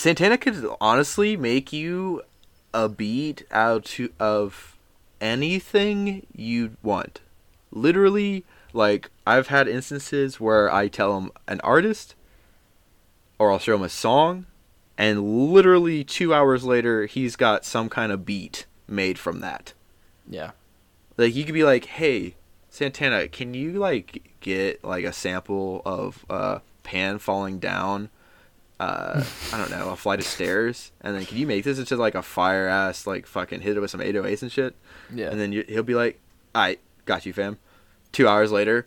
Santana could honestly make you a beat out to, of anything you want. Literally, like I've had instances where I tell him an artist, or I'll show him a song, and literally two hours later, he's got some kind of beat made from that. Yeah. Like you could be like, "Hey, Santana, can you like get like a sample of uh, Pan falling down?" Uh, I don't know, a flight of stairs, and then can you make this into like a fire ass like fucking hit it with some 808s and shit? Yeah. And then you, he'll be like, "I got you, fam." Two hours later,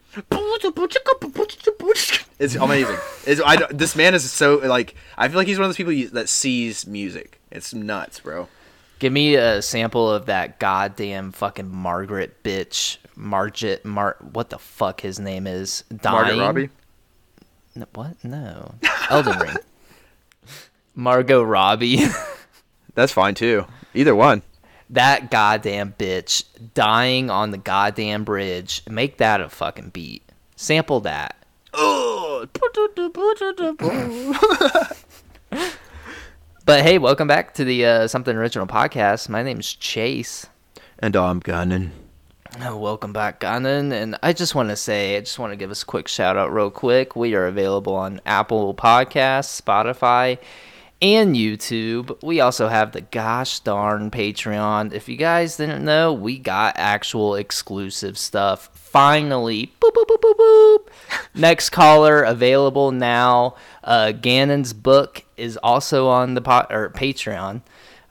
it's amazing. It's, I, this man is so like I feel like he's one of those people that sees music. It's nuts, bro. Give me a sample of that goddamn fucking Margaret bitch, Margit, Mar, what the fuck his name is, dying. Margaret Robbie. No, what? No, Elden Ring. Margot Robbie. That's fine too. Either one. that goddamn bitch dying on the goddamn bridge. Make that a fucking beat. Sample that. Oh. But hey, welcome back to the uh, Something Original podcast. My name's Chase. And I'm Gannon. Oh, welcome back, Gannon. And I just want to say, I just want to give us a quick shout out, real quick. We are available on Apple Podcasts, Spotify, and YouTube. We also have the gosh darn Patreon. If you guys didn't know, we got actual exclusive stuff. Finally, boop boop boop boop boop. Next caller available now. Uh, Gannon's book is also on the po- or Patreon.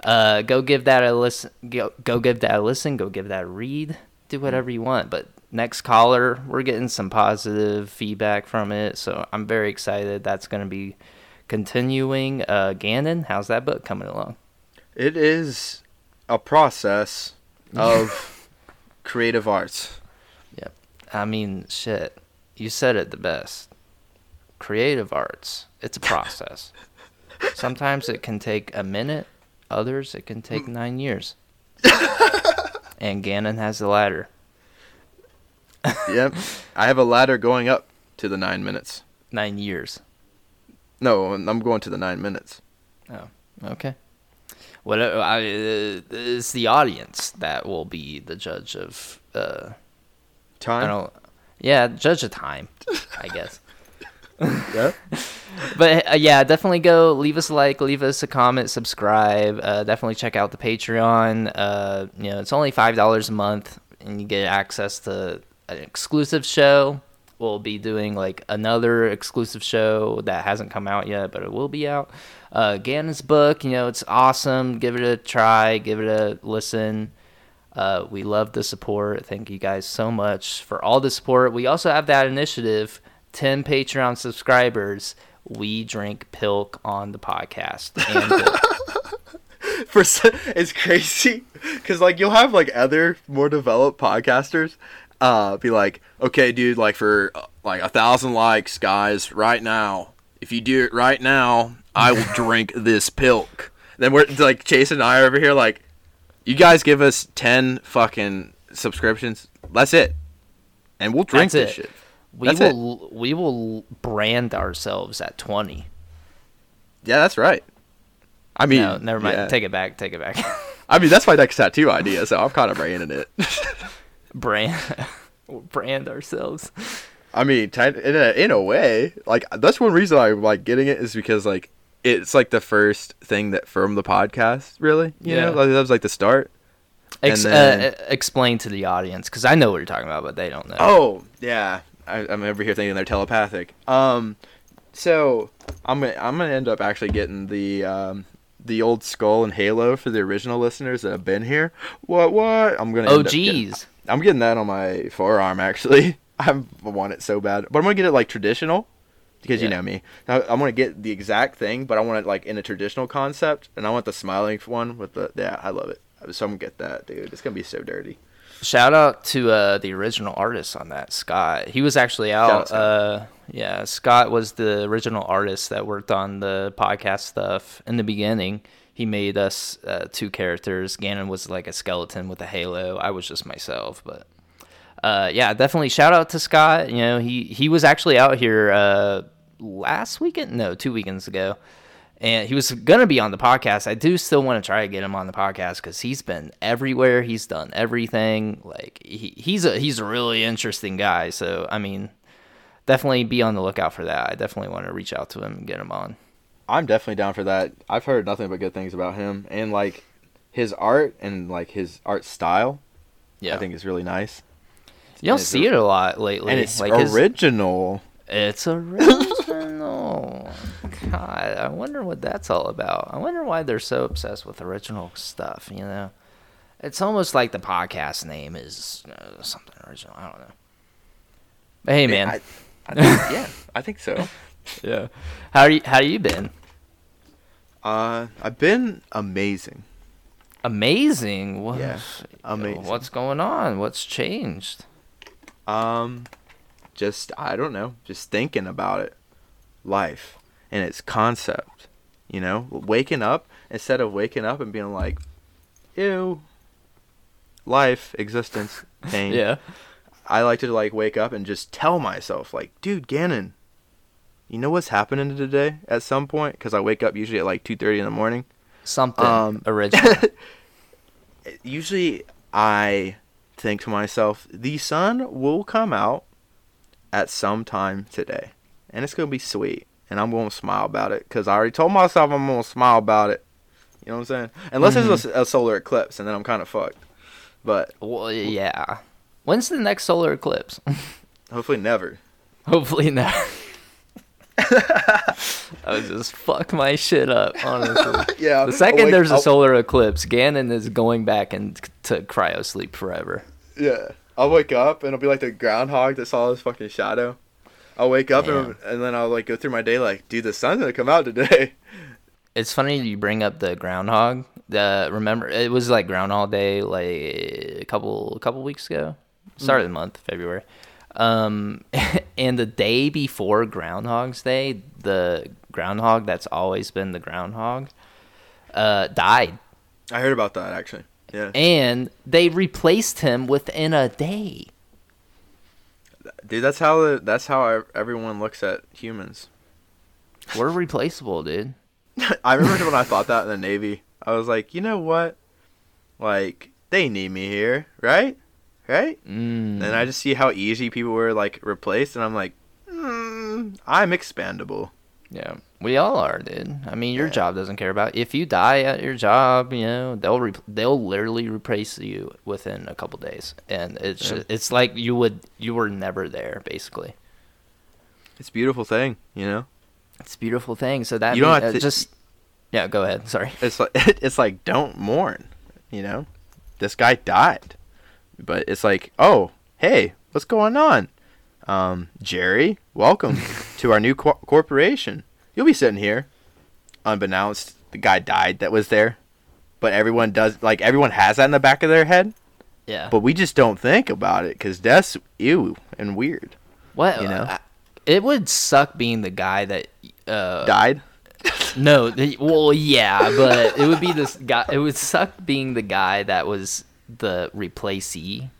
Uh, go give that a listen. Go, go give that a listen. Go give that a read. Do whatever you want. But next caller, we're getting some positive feedback from it, so I'm very excited. That's going to be continuing. Uh, Gannon, how's that book coming along? It is a process of creative arts. Yep. I mean, shit. You said it the best. Creative arts. It's a process. Sometimes it can take a minute. Others it can take nine years. and Gannon has the ladder. Yep. I have a ladder going up to the nine minutes. Nine years. No, I'm going to the nine minutes. Oh, okay. What uh, I, uh, it's the audience that will be the judge of. Uh, I Time. don't. Yeah, judge of time, I guess. Yep. But uh, yeah, definitely go leave us a like, leave us a comment, subscribe. Uh, definitely check out the Patreon. Uh, you know, it's only five dollars a month, and you get access to an exclusive show. We'll be doing like another exclusive show that hasn't come out yet, but it will be out. Uh, Gannon's book, you know, it's awesome. Give it a try, give it a listen. Uh, we love the support. Thank you guys so much for all the support. We also have that initiative 10 Patreon subscribers. We drink pilk on the podcast. For it's crazy because like you'll have like other more developed podcasters uh be like, okay, dude, like for uh, like a thousand likes, guys, right now. If you do it right now, I will drink this pilk. Then we're like Chase and I are over here like, you guys give us ten fucking subscriptions. That's it, and we'll drink That's this it. shit. we That's will we will brand ourselves at 20. Yeah, that's right. I mean, No, never mind. yeah. Take it back. Take it back. I mean, that's my next tattoo idea, so I'm kind of branding it. brand brand ourselves. I mean, in a in a way, like that's one reason I like getting it is because like it's like the first thing that from the podcast, really. You Yeah. know, like, that was like the start. Ex- then- uh, explain to the audience cuz I know what you're talking about, but they don't know. Oh yeah, I, I'm over here thinking they're telepathic. Um, so I'm gonna I'm gonna end up actually getting the um the old skull and halo for the original listeners that have been here. What what? I'm gonna. Oh, up getting- geez. I'm getting that on my forearm actually. I want it so bad, but I'm gonna get it like traditional because you know me. Now, I'm gonna get the exact thing, but I want it like in a traditional concept, and I want the smiling one with the yeah. I love it. So I'm gonna get that, dude. It's gonna be so dirty. Shout out to uh, the original artist on that, Scott. He was actually out, out. Scott. Uh, yeah, Scott was the original artist that worked on the podcast stuff in the beginning. He made us uh, two characters. Gannon was like a skeleton with a halo. I was just myself, but uh, yeah, definitely shout out to Scott. You know, he he was actually out here uh, last weekend, no, two weekends ago, and he was gonna be on the podcast. I do still want to try to get him on the podcast because he's been everywhere. He's done everything. Like he, he's a he's a really interesting guy. So I mean, definitely be on the lookout for that. I definitely want to reach out to him and get him on. I'm definitely down for that. I've heard nothing but good things about him and like his art and like his art style. Yeah, I think is really nice. you don't see it a lot lately. And it's like his- original. It's original. God, I wonder what that's all about. I wonder why they're so obsessed with original stuff. You know, it's almost like the podcast name is uh, something original. I don't know. But hey, man. I, I think, yeah, I think so. yeah. How are you How you been? Uh, I've been amazing. Amazing. What, Yeah, amazing. What's going on? What's changed? Um, just I don't know, just thinking about it, life and its concept. You know, waking up instead of waking up and being like, "Ew." Life, existence, pain. Yeah. I like to like wake up and just tell myself like, "Dude, Gannon, you know what's happening today?" At some point, because I wake up usually at like two thirty in the morning. Something Um, original. usually I think to myself, the sun will come out at some time today, and it's gonna be sweet, and I'm gonna smile about it because I already told myself I'm gonna smile about it. You know what I'm saying? Unless there's a, a solar eclipse, and then I'm kind of fucked. But well, yeah. When's the next solar eclipse? hopefully never. Hopefully not. I would just fuck my shit up, honestly. Yeah. The second I'll there's a wake- solar eclipse, Gannon is going back into cryo sleep forever. Yeah. I'll wake up and it'll be like the groundhog that saw his fucking shadow. I'll wake up and, and then I'll like go through my day like, dude, the sun's gonna come out today. It's funny you bring up the groundhog. The remember it was like Groundhog Day like a couple a couple weeks ago, start of the month, February. Um, and the day before Groundhog's Day, the groundhog that's always been the groundhog, uh, died, I heard about that actually. Yeah. and they replaced him within a day. Dude, that's how the, that's how everyone looks at humans. We're replaceable, dude. I remember when I thought that in the Navy. I was like, you know what? Like, they need me here, right? Right? Mm. And I just see how easy people were like replaced, and I'm like, mm, I'm expandable. Yeah, we all are, dude. I mean, your Yeah. job doesn't care about if you die at your job. You know, they'll re- they'll literally replace you within a couple days, and it's Yeah. ju- it's like you would you were never there, basically. It's a beautiful thing, you know. It's a beautiful thing. So that You don't have uh, to- just yeah. Go ahead. Sorry. It's like it's like don't mourn, you know. This guy died, but it's like, oh, hey, what's going on? Um, Jerry, welcome to our new co- corporation. You'll be sitting here, unbeknownst, the guy died that was there, but everyone does like everyone has that in the back of their head, Yeah. but we just don't think about it because that's ew and weird. what you know? uh, it would suck being the guy that uh Died. No, the, well, yeah, but it would be this guy. It would suck being the guy that was the replacee.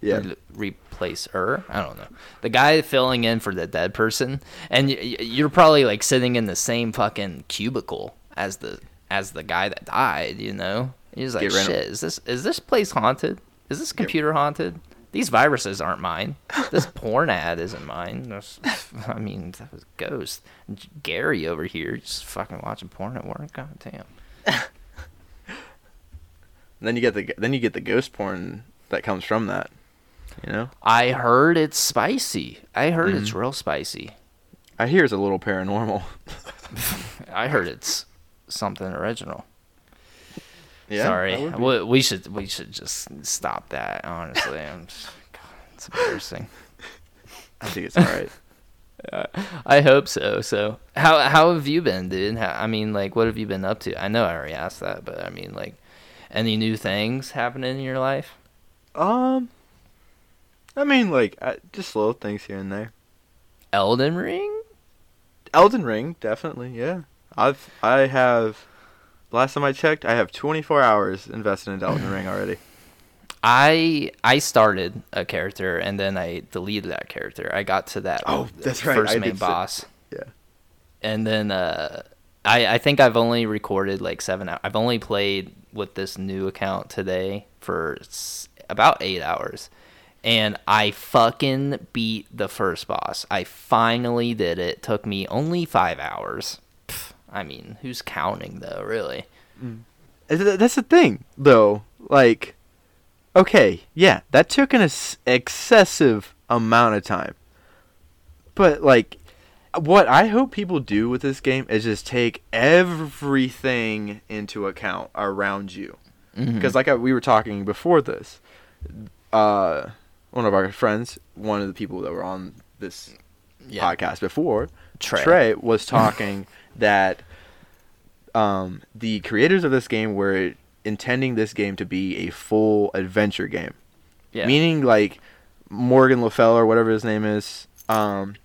Yeah. Re- replacer. I don't know. The guy filling in for the dead person, and you're probably like sitting in the same fucking cubicle as the as the guy that died. You know, he's like, shit. Is this is this place haunted? Is this computer haunted? These viruses aren't mine. This porn ad isn't mine. This- I mean, that was Ghost. Gary over here just fucking watching porn at work. God damn. Then you get the then you get the ghost porn that comes from that. You know, I heard it's spicy. I heard it's Mm-hmm. real spicy. I hear it's a little paranormal. I heard it's something original. yeah, Sorry, that would be- we, we should we should just stop that. Honestly, I'm just, God, it's embarrassing. I think it's all right. I hope so. So, how how have you been, dude? How, I mean, like, what have you been up to? I know I already asked that, but I mean, like, any new things happening in your life? Um, I mean, like uh, just little things here and there. Elden Ring? Elden Ring, definitely, yeah. I've I have. Last time I checked, I have 24 hours invested in Elden Ring already. I I started a character and then I deleted that character. I got to that Oh, that's right, first I main did say- boss. yeah. And then uh I I think I've only recorded like seven. I've only played with this new account today for about eight hours, and I fucking beat the first boss. I finally did it. Took me only five hours. Pff, I mean, who's counting though? Really? Mm. Th- That's the thing, though. Like, okay, yeah, that took an ex- excessive amount of time. But, like, what I hope people do with this game is just take everything into account around you. Mm-hmm. Because, like I, we were talking before this, uh, one of our friends, one of the people that were on this Yeah. podcast before, Trey. was talking that um, the creators of this game were intending this game to be a full adventure game, Yeah. meaning like Morgan Le Fay or whatever his name is, um,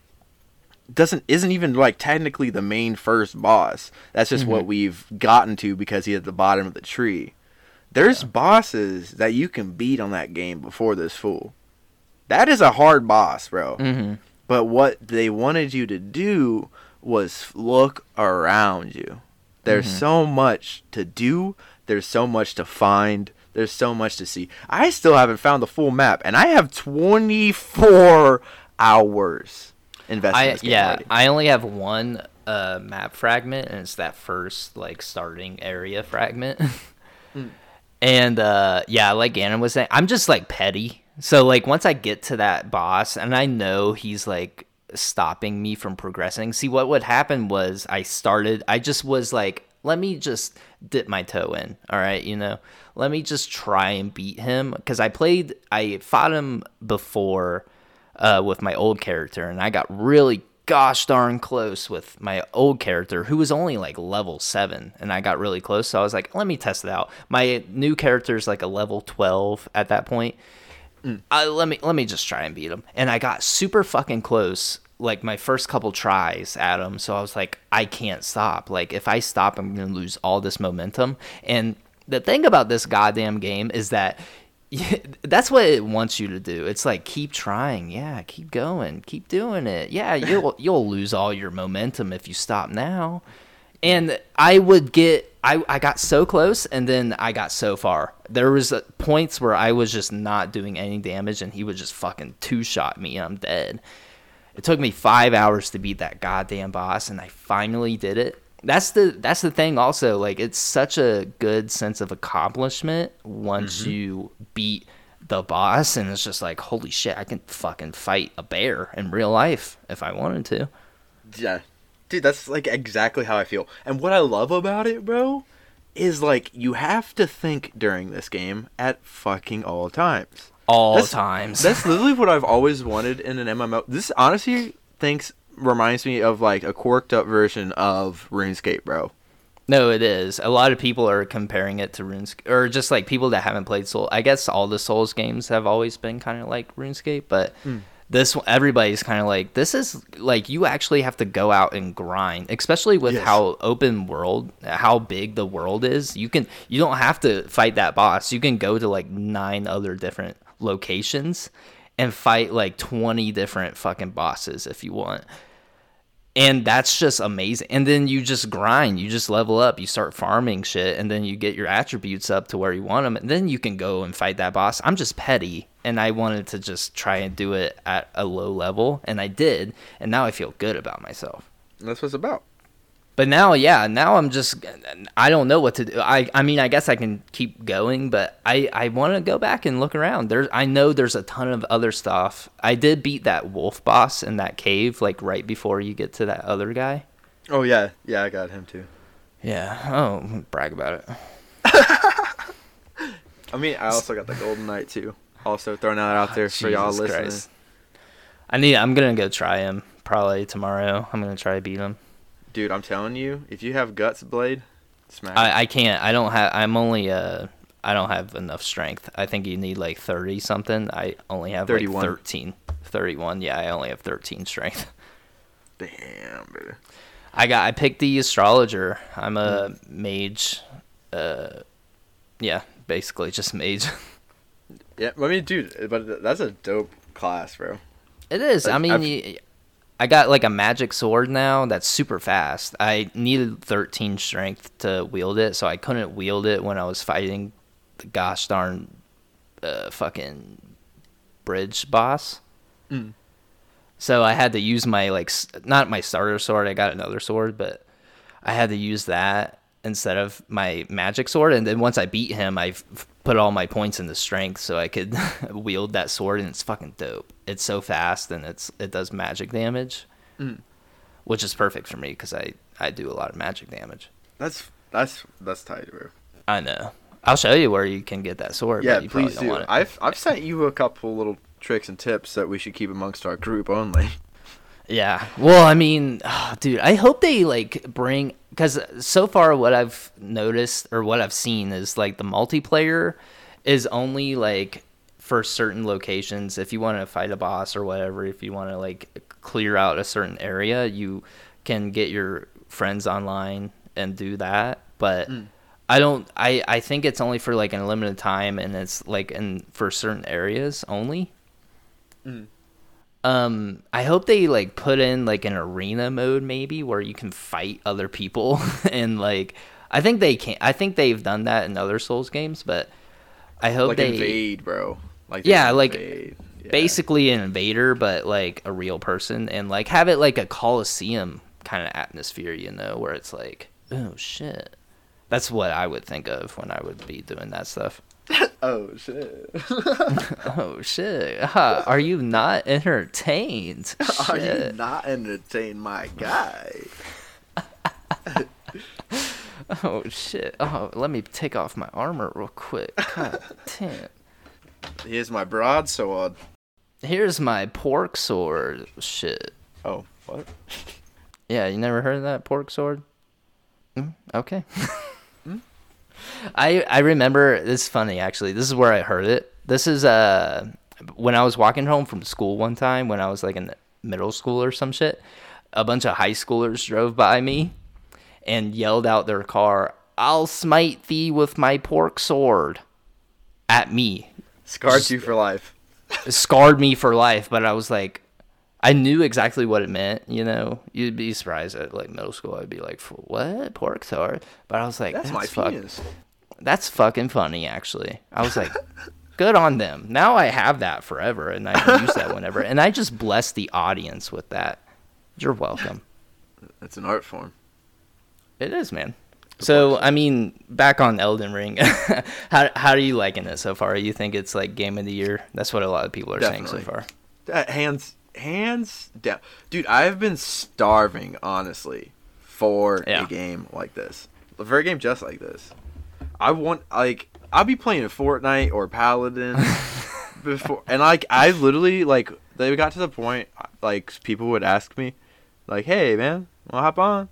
doesn't isn't even like technically the main first boss. That's just what Mhm. we've gotten to because he's at the bottom of the tree. There's bosses that you can beat on that game before this fool. That is a hard boss, bro. mm-hmm. But what they wanted you to do was look around you. There's Mhm. so much to do, there's so much to find, there's so much to see. I still haven't found the full map, and I have 24 hours invested in I yeah, already. I only have one uh, map fragment, and it's that first like starting area fragment. Hmm. And uh, yeah, like Gannon was saying, I'm just like petty. So like once I get to that boss, and I know he's like stopping me from progressing. See, what would happen was I started. I just was like, let me just dip my toe in. All right, you know, let me just try and beat him because I played. I fought him before uh, with my old character, and I got really gosh darn close with my old character who was only like level 7 and I got really close so I was like let me test it out. My new character is like a level 12 at that point. I, let me let me just try and beat him. And I got super fucking close like my first couple tries at him. So I was like I can't stop. Like if I stop I'm going to lose all this momentum. And the thing about this goddamn game is that that's what it wants you to do. It's like keep trying, yeah, keep going, keep doing it. Yeah, you'll you'll lose all your momentum if you stop now. And I would get I, I got so close and then I got so far. There was uh, points where I was just not doing any damage and he would just fucking two shot me and I'm dead. It took me 5 hours to beat that goddamn boss and I finally did it. That's the that's the thing also like it's such a good sense of accomplishment once mm-hmm. you beat the boss and it's just like holy shit I can fucking fight a bear in real life if I wanted to. Yeah. Dude, that's like exactly how I feel. And what I love about it, bro, is like you have to think during this game at fucking all times. All That's- times. That's literally what I've always wanted in an MMO. This honestly thinks reminds me of like a quirked up version of RuneScape, bro. No, it is. A lot of people are comparing it to RuneScape, or just like people that haven't played Soul. I guess all the Souls games have always been kind of like RuneScape, but hmm. this everybody's kind of like this is like you actually have to go out and grind, especially with Yes. how open world, how big the world is. You can you don't have to fight that boss. You can go to like nine other different locations and fight like 20 different fucking bosses if you want. And that's just amazing. And then you just grind. You just level up. You start farming shit and then you get your attributes up to where you want them and then you can go and fight that boss. I'm just petty and i wanted to just try and do it at a low level and i did and now i feel good about myself. That's what it's about. But now yeah now i'm just i don't know what to do i i mean i guess i can keep going but i i want to go back and look around there's i know there's a ton of other stuff i did beat that wolf boss in that cave like right before you get to that other guy Oh yeah, yeah, I got him too. Yeah. Oh, brag about it. I mean, I also got the Golden Knight too. Also throwing that out there ah, for y'all Jesus listening. Christ. I need. I'm gonna go try him probably tomorrow. I'm gonna try to beat him. Dude, I'm telling you, if you have guts blade, smack. I, I can't. I don't have. I'm only. Uh. I don't have enough strength. I think you need like 30 something. I only have 31. like 13. 31. Yeah, I only have 13 strength. Damn, bro. I got. I picked the astrologer. I'm a Mm. mage. Uh. Yeah, basically just mage. Yeah, I mean, dude, but that's a dope class, bro. It is. I Like, mean, I've- you, I got like a magic sword now that's super fast. I needed 13 strength to wield it, so I couldn't wield it when I was fighting the gosh darn uh, fucking bridge boss. Mm. So I had to use my like not my starter sword. I got another sword, but I had to use that instead of my magic sword. And then once I beat him, I f- put all my points into strength so I could wield that sword, and it's fucking dope. It's so fast and it's it does magic damage, Mm. which is perfect for me because I I do a lot of magic damage. That's that's that's tight, bro. I know. I'll show you where you can get that sword. Yeah, but you probably please don't do. want it. I've I've sent you a couple little tricks and tips that we should keep amongst our group only. Yeah. Well, I mean, dude, I hope they like bring because so far what I've noticed or what I've seen is like the multiplayer is only like for certain locations. If you want to fight a boss or whatever, if you want to like clear out a certain area, you can get your friends online and do that. But hmm. I don't. I I think it's only for like an limited time, and it's like in for certain areas only. Hmm. Um, I hope they like put in like an arena mode maybe where you can fight other people and like I think they can I think they've done that in other Souls games, but I hope like they invade, bro. Like Yeah, like, invade. Yeah. basically an invader but like a real person and like have it like a coliseum kind of atmosphere, you know, where it's like, oh shit. That's what I would think of when I would be doing that stuff. Oh shit. Oh shit. Huh, are you not entertained? Are you not entertained, my guy? Oh shit! Oh, let me take off my armor real quick. God damn. Here's my broadsword. Here's my pork sword. Shit. Oh, what? Yeah, you never heard of that pork sword? Mm, okay. I I remember this is funny actually. This is where I heard it. This is uh when I was walking home from school one time when I was like in middle school or some shit. A bunch of high schoolers drove by me and yelled out their car, "I'll smite thee with my pork sword." At me. Scarred you for life. Scarred me for life, but I was like I knew exactly what it meant, you know. You'd be surprised at like middle school. I'd be like, what pork sword?" But I was like, That's, "That's, my fuck- penis. That's fucking funny, actually." I was like, "Good on them." Now I have that forever, and I can use that whenever. And I just bless the audience with that. You're welcome. It's an art form. It is, man. So I mean, back on Elden Ring, how how are you liking it so far? You think it's like game of the year? That's what a lot of people are saying so far. Uh, hands hands down, dude. I've been starving, honestly, for Yeah. a game like this. For a game just like this. I want like I'll be playing Fortnite or Paladin before, and like I literally like they got to the point like people would ask me, like, "Hey man, wanna hop on?"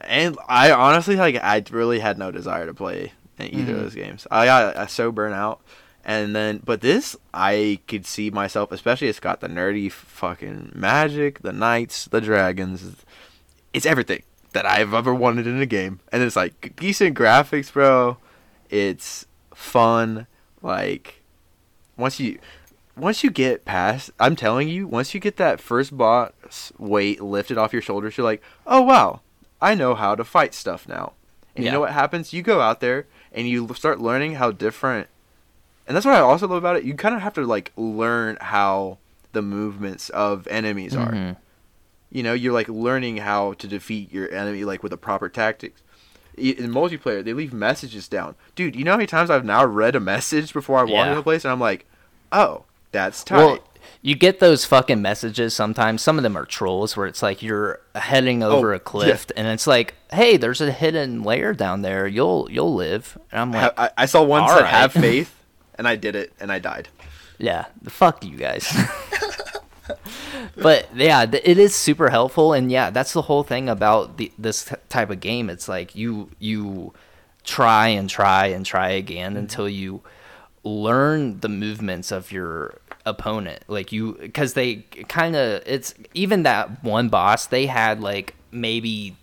And I honestly like I really had no desire to play in either Mhm. of those games. I got uh, so burnt out. And then, but this, I could see myself, especially it's got the nerdy fucking magic, the knights, the dragons. It's everything that I've ever wanted in a game. And it's like decent graphics, bro. It's fun. Like, once you, once you get past, I'm telling you, once you get that first boss weight lifted off your shoulders, you're like, oh wow, I know how to fight stuff now. And Yeah. you know what happens? You go out there and you start learning how different and that's what I also love about it. You kind of have to like learn how the movements of enemies are. Mhm. You know, you're like learning how to defeat your enemy like with the proper tactics. In multiplayer, they leave messages down. Dude, you know how many times I've now read a message before I walk Yeah. into a place and I'm like, "Oh, that's tight." Well, you get those fucking messages sometimes. Some of them are trolls where it's like you're heading over Oh, a cliff and it's like, "Hey, there's a hidden layer down there. You'll you'll live." And I'm like, I, I saw one said right. have faith and I did it and I died. "Yeah, fuck you guys." but yeah, it is super helpful and yeah, that's the whole thing about the, this type of game. It's like you you try and try and try again Mm-hmm. until you learn the movements of your opponent like you because they kind of it's even that one boss they had like maybe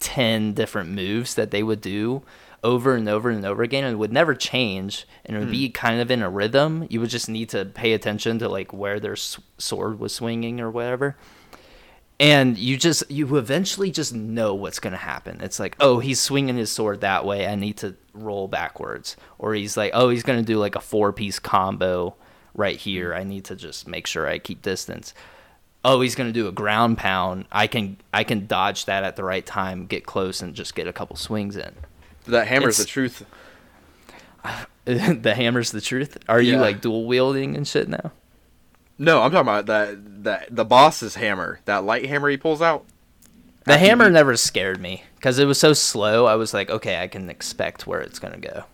10 different moves that they would do over and over and over again and it would never change and it would be hmm. kind of in a rhythm. You would just need to pay attention to like where their sword was swinging or whatever. And you just you eventually just know what's going to happen. It's like oh he's swinging his sword that way. I need to roll backwards. Or he's like oh he's going to do like a four piece combo right here. Hmm. I need to just make sure i keep distance. Oh he's going to do a ground pound. I can i can dodge that at the right time get close and just get a couple swings in That hammer's the truth. the hammer's the truth are you like dual wielding and shit now No, I'm talking about that that the boss's hammer, that light hammer he pulls out. the hammer beat- never scared me because it was so slow i was like okay i can expect where it's going to go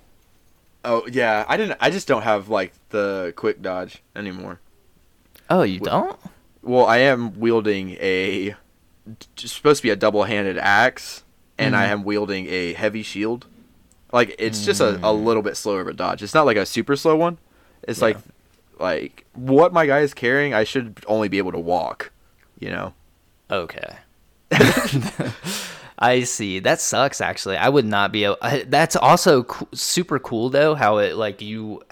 Oh yeah, I didn't. I just don't have like the quick dodge anymore. oh you don't Well, I am wielding a supposed to be a double-handed axe, and I Mhm. am wielding a heavy shield. Like it's just a, a little bit slower of a dodge. It's not like a super slow one. It's Yeah. like like what my guy is carrying. I should only be able to walk. You know. Okay. I see. That sucks. Actually, I would not be. Able, I, that's also co- super cool though. How it like you,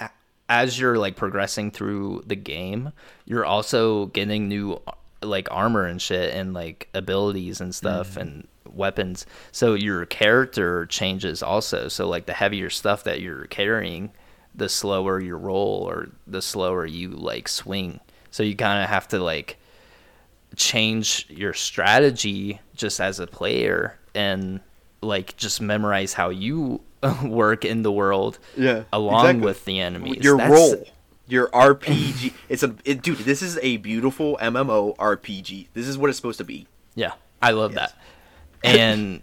as you're like progressing through the game, you're also getting new like armor and shit and like abilities and stuff and weapons. So your character changes also. So like the heavier stuff that you're carrying, the slower you roll or the slower you like swing. So you kind of have to like change your strategy just as a player and like just memorize how you work in the world Yeah, along exactly. with the enemies. Your That's- role, your RPG. it's a it, dude. This is a beautiful MMO RPG. This is what it's supposed to be. Yeah, I love Yes. that. And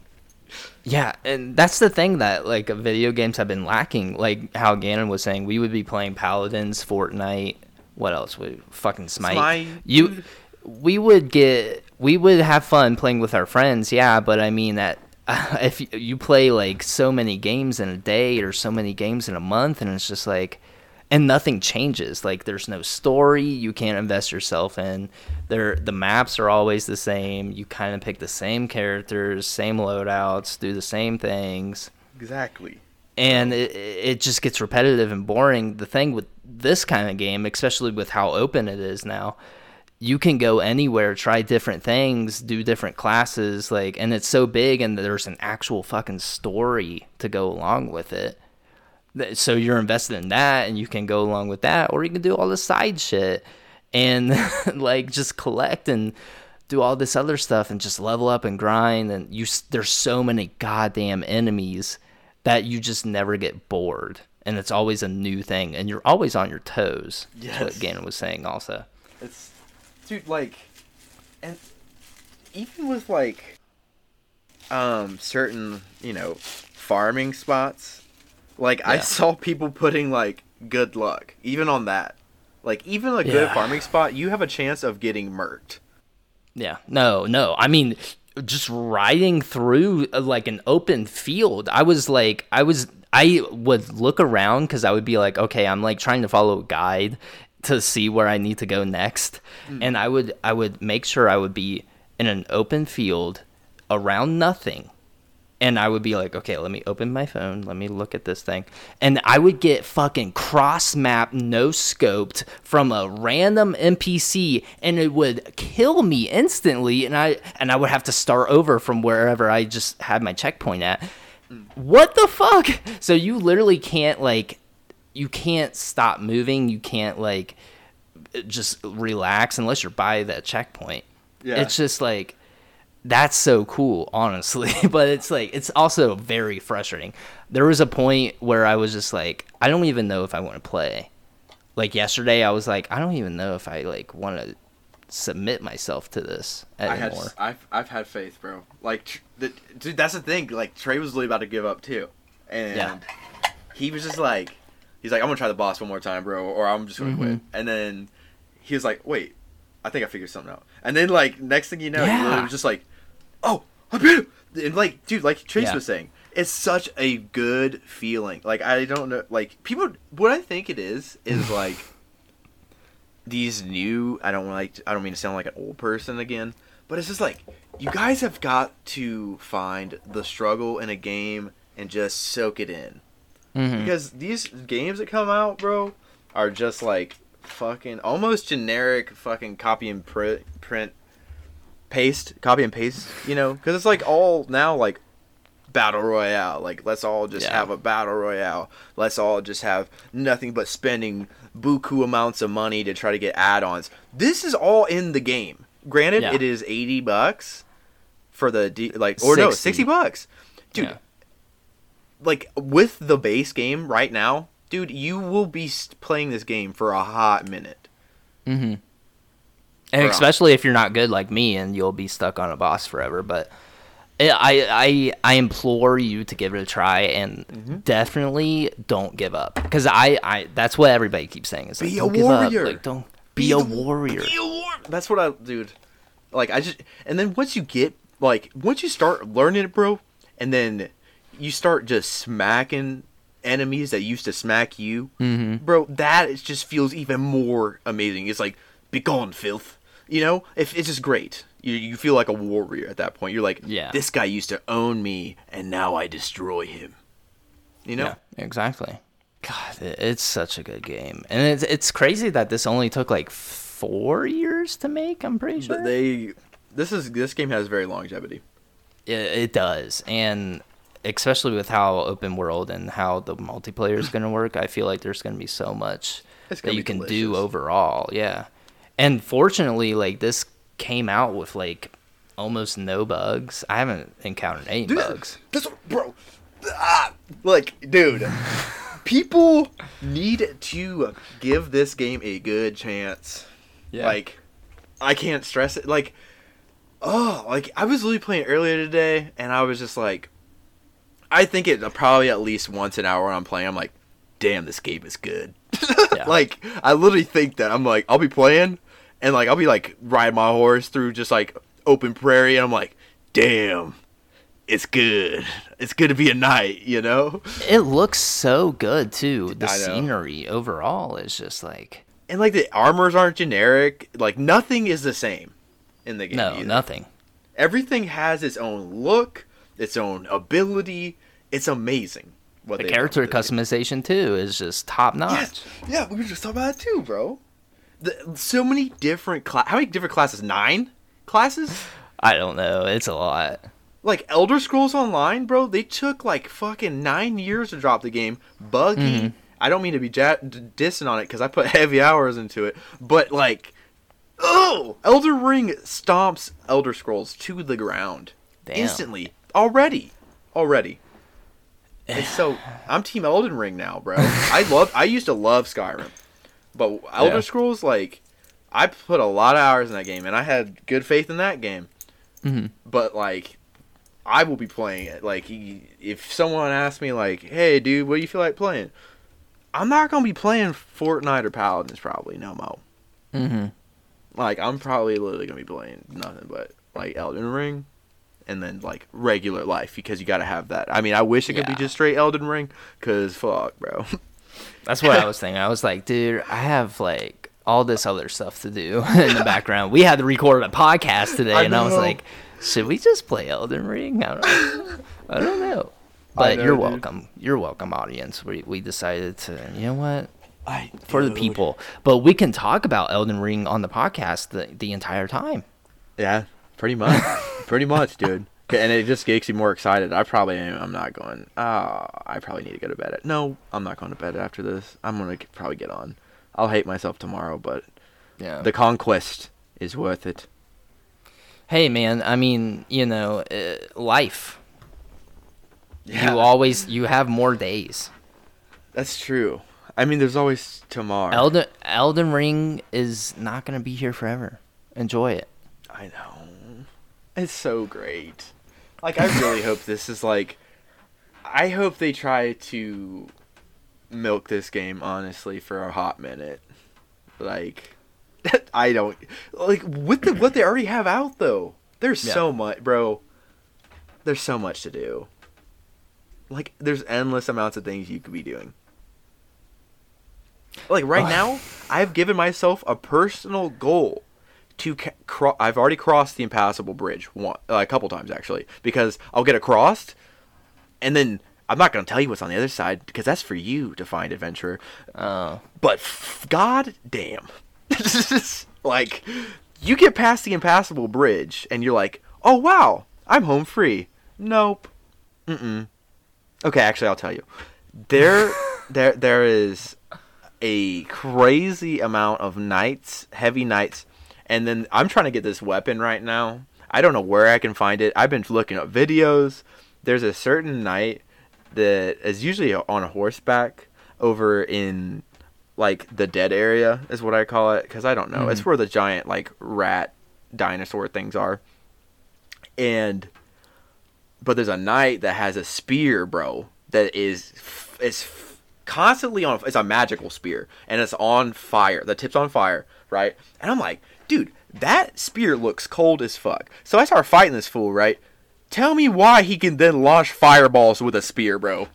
yeah, and that's the thing that like video games have been lacking. Like how Gannon was saying, we would be playing Paladins, Fortnite. What else? We fucking Smite. Smite, You, we would get, we would have fun playing with our friends. Yeah, but I mean that. If you- you play like so many games in a day or so many games in a month, and it's just like, and nothing changes. Like there's no story you can't invest yourself in. There the maps are always the same. You kind of pick the same characters, same loadouts, do the same things, Exactly. and it it just gets repetitive and boring. The thing with this kind of game, especially with how open it is now, you can go anywhere, try different things, do different classes, like and it's so big and there's an actual fucking story to go along with it. So you're invested in that and you can go along with that or you can do all the side shit and like just collect and do all this other stuff and just level up and grind and you there's so many goddamn enemies that you just never get bored and it's always a new thing and you're always on your toes. Yes. what Gannon was saying also. It's dude like and even with like um certain, you know, farming spots, like I saw people putting like good luck even on that. Like even a good Yeah. farming spot, you have a chance of getting murked. Yeah. No, no. I mean, just riding through uh, like an open field. I was like, I was, I would look around because I would be like, okay, I'm like trying to follow a guide to see where I need to go next, and I would, I would make sure I would be in an open field around nothing. And I would be like, okay, let me open my phone. Let me look at this thing. And I would get fucking cross map, no scoped from a random NPC, and it would kill me instantly. And I and I would have to start over from wherever I just had my checkpoint at. What the fuck? So you literally can't like, you can't stop moving. You can't like, just relax unless you're by that checkpoint. Yeah. It's just like that's so cool, honestly. but it's like it's also very frustrating. There was a point where I was just like, I don't even know if I want to play. Like yesterday, I was like, I don't even know if I like want to submit myself to this I had anymore. I've I've had faith, bro. Like the, dude, that's the thing. Like Trey was literally about to give up too, and Yeah. he was just like, he's like, I'm gonna try the boss one more time, bro, or I'm just gonna quit. Mm-hmm. And then he was like, wait, I think I figured something out. And then like next thing you know, he Yeah. literally was just like, oh, I beat him. And like, dude, like Trace Yeah. was saying, it's such a good feeling. Like I don't know, like people. What I think it is is like these new I don't like I don't mean to sound like an old person again, but it's just like you guys have got to find the struggle in a game and just soak it in. Mhm. Because these games that come out, bro, are just like fucking almost generic fucking copy and print print paste, copy and paste, you know, because it's like all now like battle royale. Like let's all just Yeah. have a battle royale. Let's all just have nothing but spending buku amounts of money to try to get add-ons. This is all in the game. Granted, Yeah. it is eighty bucks for the D, like or no 60. bucks, dude. Yeah. Like with the base game right now, dude, you will be playing this game for a hot minute. Mm-hmm. And especially if you're not good like me, and you'll be stuck on a boss forever. But I I I implore you to give it a try, and Mm-hmm. definitely don't give up. Because I I that's what everybody keeps saying is like, Be a don't up. warrior. Like don't be, a the- warrior. Be a war- That's what I, dude. Like I just, and then once you get like once you start learning it, bro, and then you start just smacking enemies that used to smack you, Mm-hmm. bro. That is just feels even more amazing. It's like be gone, filth. You know, if it's just great. You you feel like a warrior at that point. You're like, Yeah. this guy used to own me, and now I destroy him. You know, Yeah, exactly. God, it's such a good game, and it's it's crazy that this only took like four years to make. I'm pretty sure but they. This is this game has very longevity. it, it does, and especially with how open world and how the multiplayer is going to work, I feel like there's going to be so much that you can do overall. Yeah, and fortunately, like this came out with like almost no bugs. I haven't encountered any bugs. This, bro, ah, like, dude, people need to give this game a good chance. Yeah. Like, I can't stress it. Like, oh, like I was literally playing earlier today, and I was just like, I think it probably at least once an hour when I'm playing. I'm like, damn, this game is good. Yeah. like, I literally think that I'm like, I'll be playing, and like I'll be like riding my horse through just like open prairie, and I'm like, damn, it's good. It's good to be a knight, you know. it looks so good too. The scenery overall is just like And like the armors aren't generic. Like nothing is the same in the game. no, either. nothing. Everything has its own look, its own ability. It's amazing. What The character customization too is just top notch. Yes. Yeah, we were just talking about it too, bro. The, so many different class. How many different classes? Nine classes. I don't know. It's a lot. Like Elder Scrolls Online, bro. They took like fucking nine years to drop the game. Buggy. Mm-hmm. I don't mean to be ja- dissing on it because I put heavy hours into it, but like, oh, Elder Ring stomps Elder Scrolls to the ground Damn. instantly already, already. So I'm Team Elden Ring now, bro. I love. I used to love Skyrim, but Elder Yeah. Scrolls, like, I put a lot of hours in that game, and I had good faith in that game. Mhm. But like, I will be playing it. Like, if someone asks me, like, "Hey, dude, what do you feel like playing?" I'm not gonna be playing Fortnite or Paladins probably no mo. Mm-hmm. Like, I'm probably literally gonna be playing nothing but like Elden Ring, and then like regular life because you gotta have that. I mean, I wish it could be just straight Elden Ring, cause fuck, bro. That's what I was thinking. I was like, dude, I have like all this other stuff to do in the background. We had to record a podcast today, I and I was like, should we just play Elden Ring? I don't know. I don't know. But know, you're dude. welcome. You're welcome, audience. We we decided to, you know what, I for the people. But we can talk about Elden Ring on the podcast the, the entire time. Yeah, pretty much, pretty much, dude. And it just gets you more excited. I probably am. I'm not going. Oh, I probably need to go to bed. No, I'm not going to bed after this. I'm gonna probably get on. I'll hate myself tomorrow, but Yeah. the conquest is worth it. hey, man. I mean, you know, uh, life. Yeah. You always you have more days. That's true. I mean, there's always tomorrow. Elden Elden Ring is not gonna be here forever. Enjoy it. I know. It's so great. Like I really hope this is like I hope they try to milk this game honestly for a hot minute. Like I don't like with the what they already have out though. There's Yeah. so much, bro. There's so much to do. Like there's endless amounts of things you could be doing. Like right now, I've given myself a personal goal to ca- cro- I've already crossed the impassable bridge one uh, a couple times actually because I'll get across and then I'm not going to tell you what's on the other side because that's for you to find adventurer Uh, but f- god damn like You get past the impassable bridge, and you're like, "Oh wow, I'm home free." Nope. Mm-mm. Okay, actually, I'll tell you. There, there, there is a crazy amount of knights, heavy knights, and then I'm trying to get this weapon right now. I don't know where I can find it. I've been looking up videos. There's a certain knight that is usually on a horseback over in like the dead area is what I call it because I don't know. It's mm-hmm. where the giant like rat dinosaur things are. And but there's a knight that has a spear, bro, that is is constantly on. It's a magical spear, and it's on fire. The tip's on fire, right? And I'm like, dude, that spear looks cold as fuck. So I start fighting this fool, right? Tell me why he can then launch fireballs with a spear, bro.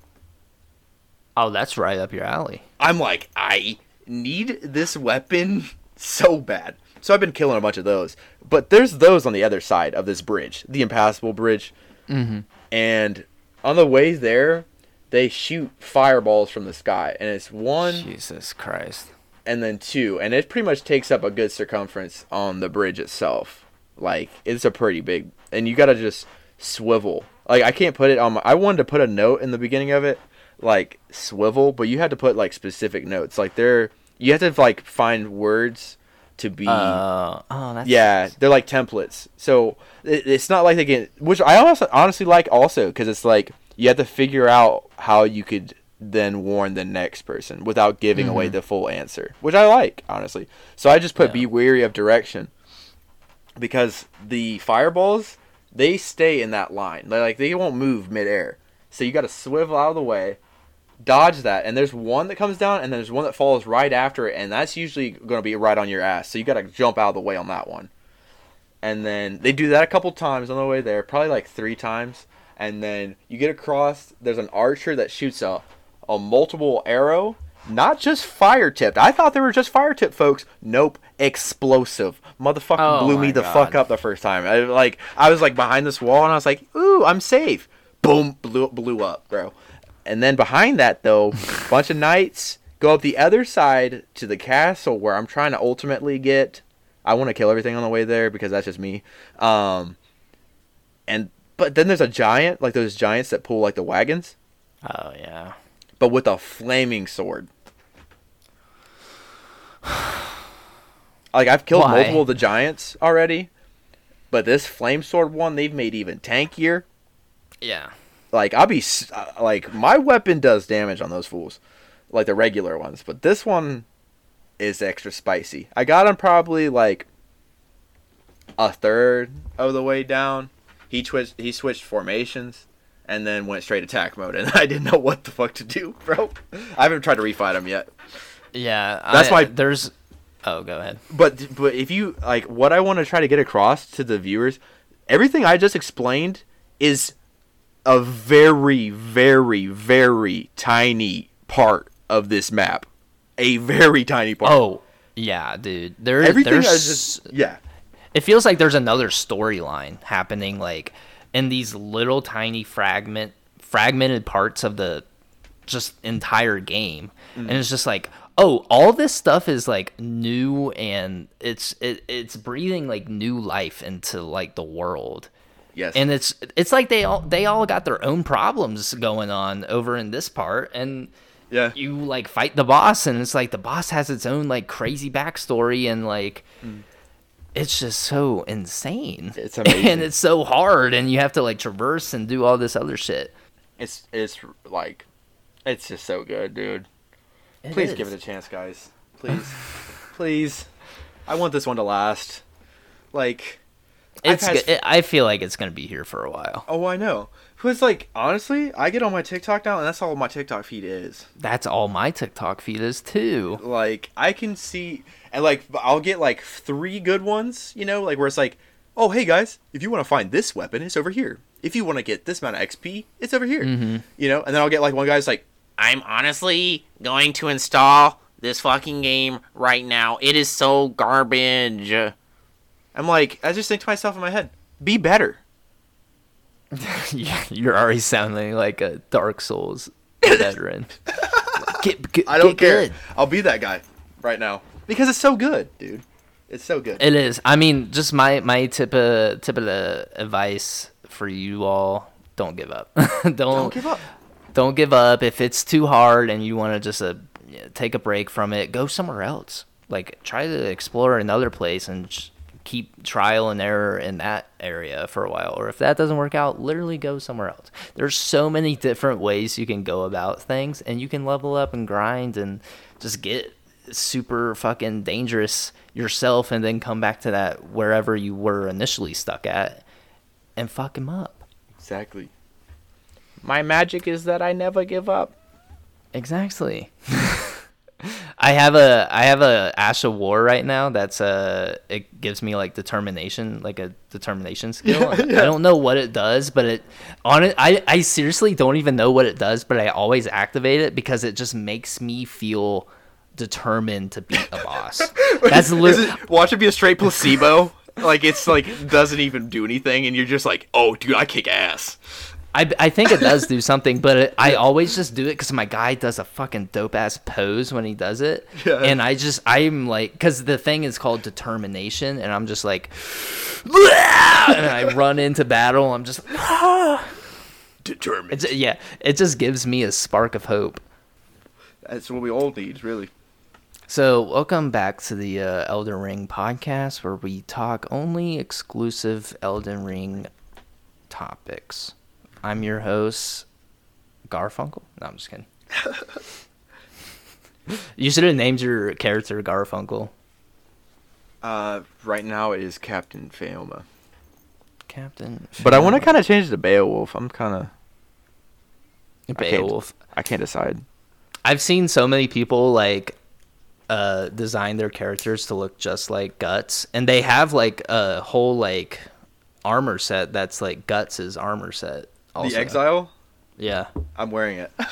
Oh, that's right up your alley. I'm like, I need this weapon so bad. So I've been killing a bunch of those. But there's those on the other side of this bridge, the impassable bridge. Mm-hmm. And on the way there, they shoot fireballs from the sky. And it's one Jesus Christ. And then two. And it pretty much takes up a good circumference on the bridge itself. Like, it's a pretty big. And you gotta just swivel. Like, I can't put it on my. I wanted to put a note in the beginning of it, like, swivel, but you had to put, like, specific notes. Like, they're. You have to, like, find words to be. Uh, oh, that's Yeah, they're like templates. So it, it's not like they get, which I also honestly like also because it's like you have to figure out how you could then warn the next person without giving away mm-hmm. the full answer, which I like honestly. So I just put Yeah. be wary of direction because the fireballs they stay in that line. They like they won't move midair. So you got to swivel out of the way, dodge that, and there's one that comes down, and then there's one that falls right after it, and that's usually going to be right on your ass. So you got to jump out of the way on that one. And then they do that a couple times on the way there, probably like three times. And then you get across. There's an archer that shoots a a multiple arrow, not just fire tipped. I thought they were just fire tipped, folks. Nope, explosive. Motherfucker Oh blew me the God. fuck up the first time. I like I was like behind this wall and I was like, ooh, I'm safe. Boom, blew blew up, bro. And then behind that though, bunch of knights go up the other side to the castle where I'm trying to ultimately get. I want to kill everything on the way there because that's just me. Um, and but then there's a giant, like those giants that pull like the wagons, Oh yeah. But with a flaming sword. Like I've killed Why? multiple of the giants already, but this flame sword one they've made even tankier. Yeah. Like I'll be uh, like my weapon does damage on those fools, like the regular ones, but this one is extra spicy. I got him probably like a third of the way down. He switched he switched formations and then went straight attack mode, and I didn't know what the fuck to do, bro. I haven't tried to refight him yet. Yeah. That's I- why- there's. Oh, go ahead. But but if you like what I want to try to get across to the viewers, everything I just explained is a very very very tiny part of this map. A very tiny part. Oh, yeah, dude. There, everything there's. is just yeah. it feels like there's another storyline happening like in these little tiny fragment fragmented parts of the just entire game. And mm. it's just like oh all this stuff is like new and it's it, it's breathing like new life into like the world. Yes. and it's it's like they all they all got their own problems going on over in this part. And yeah. you like fight the boss and it's like the boss has its own like crazy backstory and like mm. It's just so insane It's amazing. and it's so hard and you have to like traverse and do all this other shit It's it's like it's just so good, dude. It Please is. give it a chance, guys. Please. Please. I want this one to last. Like I've it's had- it, i feel like it's gonna be here for a while Oh, I know. Because, like, honestly, I get on my TikTok now, and that's all my TikTok feed is. that's all my tiktok feed is too Like, I can see, and like, I'll get like three good ones, you know, like where it's like, oh, hey guys, if you want to find this weapon, it's over here. If you want to get this amount of XP, it's over here. Mm-hmm. You know, and then I'll get like one guy's like, I'm honestly going to install this fucking game right now. It is so garbage. I'm like, I just think to myself in my head, be better. You're already sounding like a dark souls veteran get, get, I don't care. good. I'll be that guy right now because it's so good, dude. It's so good. It is. I mean, just my my tip of tip of the advice for you all: don't give up. don't, Don't give up. Don't give up. If it's too hard and you want to just uh, take a break from it, go somewhere else. Like try to explore another place and just keep trial and error in that area for a while. Or if that doesn't work out, literally go somewhere else. There's so many different ways you can go about things, and you can level up and grind and just get super fucking dangerous yourself, and then come back to that wherever you were initially stuck at, and fuck him up. Exactly. My magic is that I never give up. Exactly. I have a I have a Ash of War right now. That's a it gives me like determination, like a determination skill. I don't know what it does, but it on it I I seriously don't even know what it does, but I always activate it because it just makes me feel determined to beat a boss. That's literally it, watch it be a straight placebo. like it's like doesn't even do anything, and you're just like, oh, dude, I kick ass. I, I think it does do something, but it, I always just do it because my guy does a fucking dope ass pose when he does it, Yeah. and I just I'm like because the thing is called determination, and I'm just like, and I run into battle. I'm just Determined. it's yeah, it just gives me a spark of hope. That's what we all need, really. So welcome back to the uh, Elden Ring podcast, where we talk only exclusive Elden Ring topics. I'm your host, Garfunkel. No, I'm just kidding. you should have named your character Garfunkel. Uh, right now it is Captain Faoma. Captain. But I want to kind of change it to Beowulf. I'm kind of of I can't- Beowulf. I can't decide. I've seen so many people like uh design their characters to look just like Guts, and they have like a whole like armor set that's like Guts' armor set. Also. The Exile. Yeah. I'm wearing it.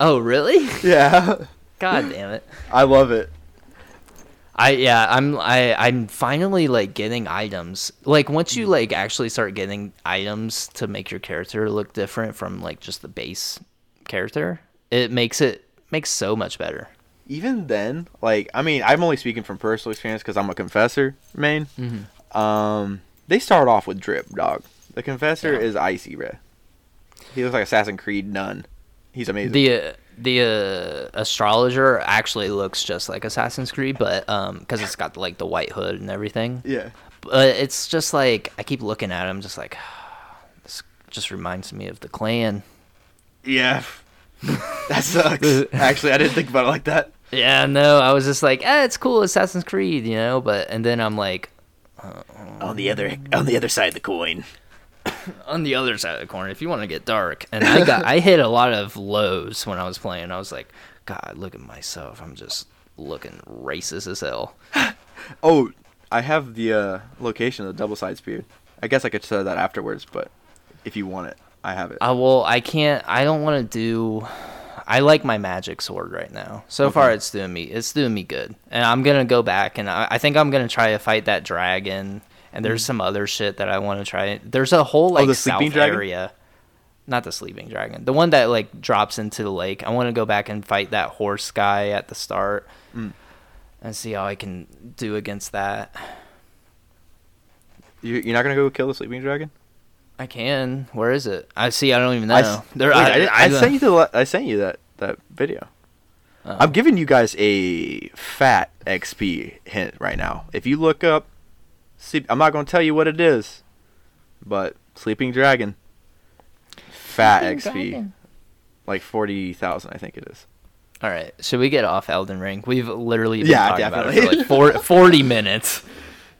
Oh, really? yeah, God damn it. I love it. I yeah, I'm I I'm finally like getting items. Like once you like actually start getting items to make your character look different from like just the base character, it makes it makes so much better. Even then, like, I mean, I'm only speaking from personal experience because I'm a confessor main. Um, they start off with drip, dog. The confessor Yeah. is icy, bruh. He looks like Assassin's Creed nun. He's amazing. The uh, the uh, astrologer actually looks just like Assassin's Creed, but um, because it's got like the white hood and everything. yeah. But it's just like I keep looking at him, just like this just reminds me of the clan. Yeah. that sucks. Actually, I didn't think about it like that. Yeah, no, I was just like, eh, it's cool, Assassin's Creed, you know. But and then I'm like, On the other on the other side of the coin. on the other side of the corner, if you want to get dark, and I got, I hit a lot of lows when I was playing. I was like, God, look at myself. I'm just looking racist as hell. Oh, I have the uh, location of the double side spear. I guess I could say that afterwards, but if you want it, I have it. I will. I can't. I don't want to do. I like my magic sword right now. So far, it's doing me. It's doing me good, and I'm gonna go back and I, I think I'm gonna try to fight that dragon. And there's some other shit that I want to try. There's a whole like Mm. Oh, the south sleeping dragon? area. Not the sleeping dragon. The one that like drops into the lake. I want to go back and fight that horse guy at the start, Mm. and see how I can do against that. You, you're not gonna go kill the sleeping dragon? I can. Where is it? I see. I don't even know. I, There- wait, I, I, don't- sent you the I sent you that that video. Oh. I'm giving you guys a fat XP hint right now. If you look up, sleep, I'm not gonna tell you what it is, but sleeping dragon, fat XP, like forty thousand, I think it is. All right, should we get off Elden Ring? We've literally been Yeah, talking about it for like four, 40 minutes.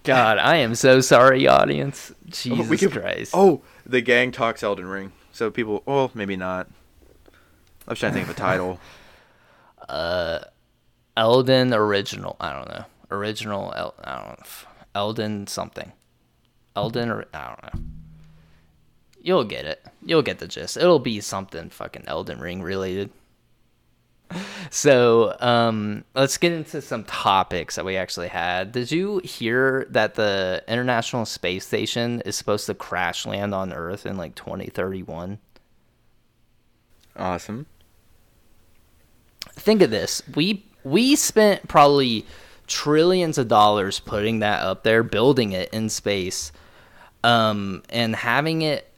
God, I am so sorry, audience. Jesus we could- Christ. Oh, the gang talks Elden Ring, so people. Well, maybe not. I was trying to think of a title. Uh, Elden original. I don't know. Original. El, I don't know. Elden something. Elden. Or, I don't know. You'll get it. You'll get the gist. It'll be something fucking Elden Ring related. So, um, let's get into some topics that we actually had. Did you hear that the International Space Station is supposed to crash land on Earth in like 2031? Awesome. think of this we we spent probably trillions of dollars putting that up there, building it in space, um, and having it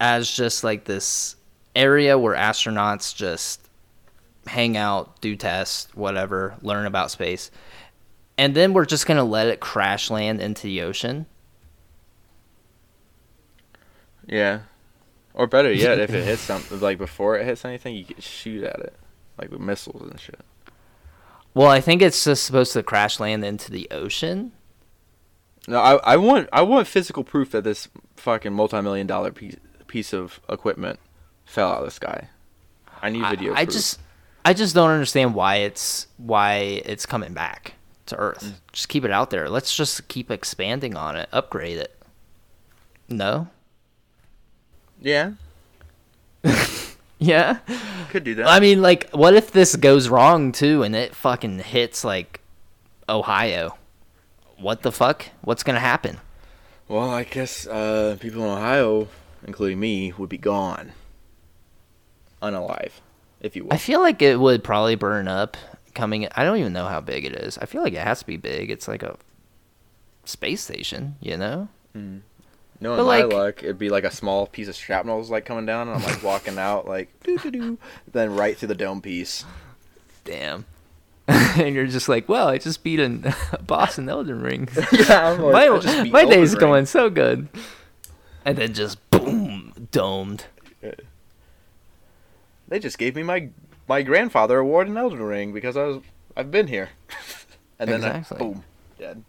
as just like this area where astronauts just hang out, do tests, whatever, learn about space. And then we're just going to let it crash land into the ocean. Yeah. Or better yet, if it hits something, like before it hits anything, you could shoot at it, like with missiles and shit. Well, I think it's just supposed to crash land into the ocean. No, I, I want I want physical proof that this fucking multi-million dollar piece piece of equipment fell out of the sky. I need video. I, I just I just don't understand why it's why it's coming back to Earth. Mm. Just keep it out there. Let's just keep expanding on it, upgrade it. No? yeah, Yeah. could do that. I mean, like, what if this goes wrong too, and it fucking hits like Ohio? What the fuck? What's gonna happen? well, I guess uh, people in Ohio, including me, would be gone, unalive, if you will. I feel like it would probably burn up. Coming, I don't even know how big it is. I feel like it has to be big. It's like a space station, you know? No, in my luck, it'd be like a small piece of shrapnel is like coming down, and I'm like walking out like doo doo doo, then right through the dome piece. Damn. and you're just like, well, I just beat a, a boss in Elden Ring. yeah, I'm like, my I just beat my day's Ring. going so good. And then just boom, domed. They just gave me my my grandfather award in Elden Ring because I was I've been here, and then I- boom, dead.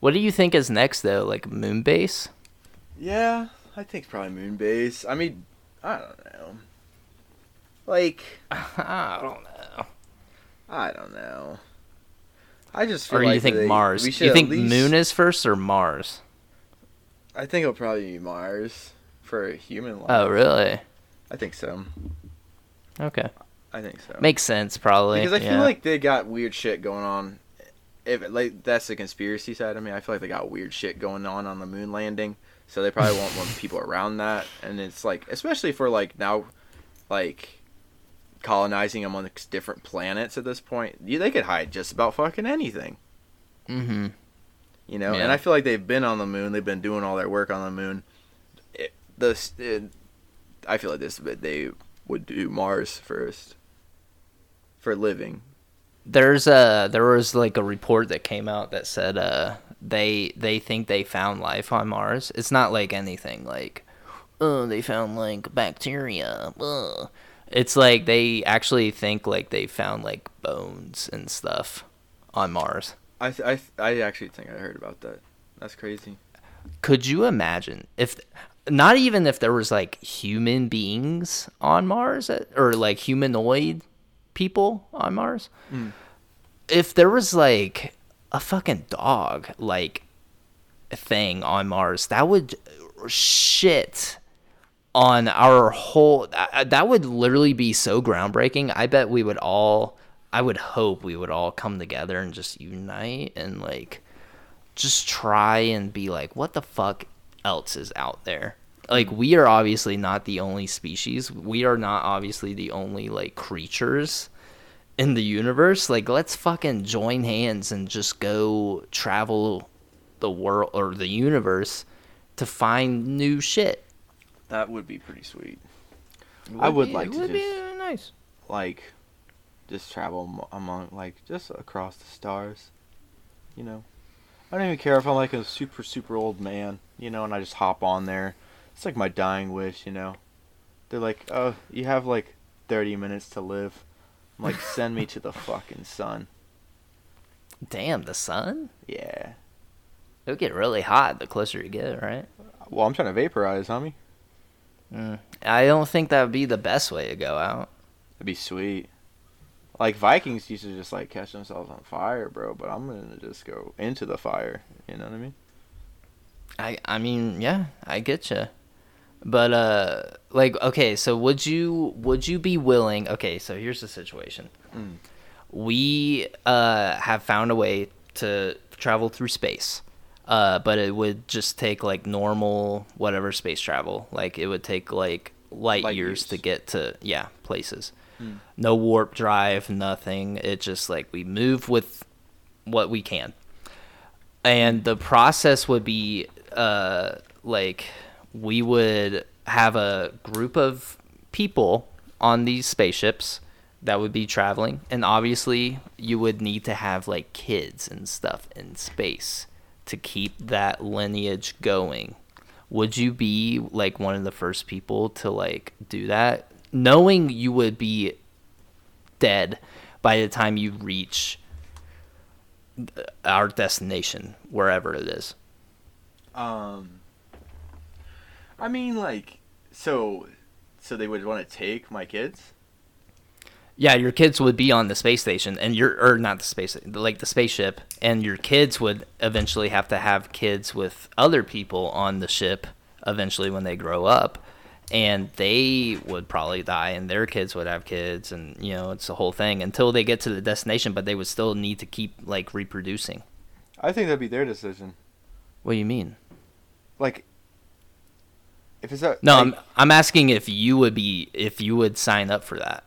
What do you think is next though? Like moon base? Yeah, I think probably Moonbase. I mean, I don't know. Like, I don't know. I don't know. I just feel Or like you think they- Mars? You think least- moon is first or Mars? I think it'll probably be Mars for a human life. Oh, really? I think so. Okay. I think so. Makes sense, probably. because I feel like they got weird shit going on. If like that's the conspiracy side of me, I feel like they got weird shit going on on the moon landing. So they probably won't want people around that, and it's like, especially for like now, like colonizing amongst different planets at this point, you, they could hide just about fucking anything, Mm-hmm. you know. Yeah. And I feel like they've been on the moon, they've been doing all their work on the moon. It, this, it, I feel like this, but they would do Mars first for living. There's a there was like a report that came out that said uh they they think they found life on Mars. It's not like anything like oh they found like bacteria. Ugh. It's like they actually think like they found like bones and stuff on Mars. I th- I th- I actually think I heard about that. That's crazy. Could you imagine if not even if there was like human beings on Mars uh, or like humanoid people on Mars? Mm. If there was like a fucking dog like thing on Mars, that would uh, shit on our whole that, that would literally be so groundbreaking. I bet we would all I would hope we would all come together and just unite and like just try and be like, what the fuck else is out there? Like, we are obviously not the only species. We are not obviously the only, like, creatures in the universe. Like, let's fucking join hands and just go travel the world or the universe to find new shit. That would be pretty sweet. I would be- like it to would just be nice. like just travel among like just across the stars. You know, I don't even care if I'm like a super super old man. You know, and I just hop on there. It's like my dying wish. You know, they're like, oh, you have like 30 minutes to live. I'm like, send me to the fucking sun. Damn, the sun? Yeah. It'll get really hot the closer you get, right? Well, I'm trying to vaporize, homie. Mm. I don't think that would be the best way to go out. That'd be sweet. Like Vikings used to just like catch themselves on fire, bro. But I'm gonna just go into the fire. You know what I mean? I I mean, yeah, I get you. But uh like okay, so would you would you be willing Okay, so here's the situation. Mm. We uh have found a way to travel through space. Uh but it would just take like normal whatever space travel. Like it would take like light, Light years years. to get to yeah, places. Mm. No warp drive, nothing. It just like we move with what we can. And the process would be uh, like we would have a group of people on these spaceships that would be traveling. And obviously you would need to have like kids and stuff in space to keep that lineage going. Would you be like one of the first people to like do that? Knowing you would be dead by the time you reach our destination wherever it is. Um, I mean, like, so, so they would want to take my kids. Yeah, your kids would be on the space station, and your or not the space, like the spaceship, and your kids would eventually have to have kids with other people on the ship eventually when they grow up, and they would probably die, and their kids would have kids, and you know it's the whole thing until they get to the destination, but they would still need to keep like reproducing. I think that'd be their decision. What do you mean? Like, if it's a, No, like, I'm I'm asking if you would be if you would sign up for that.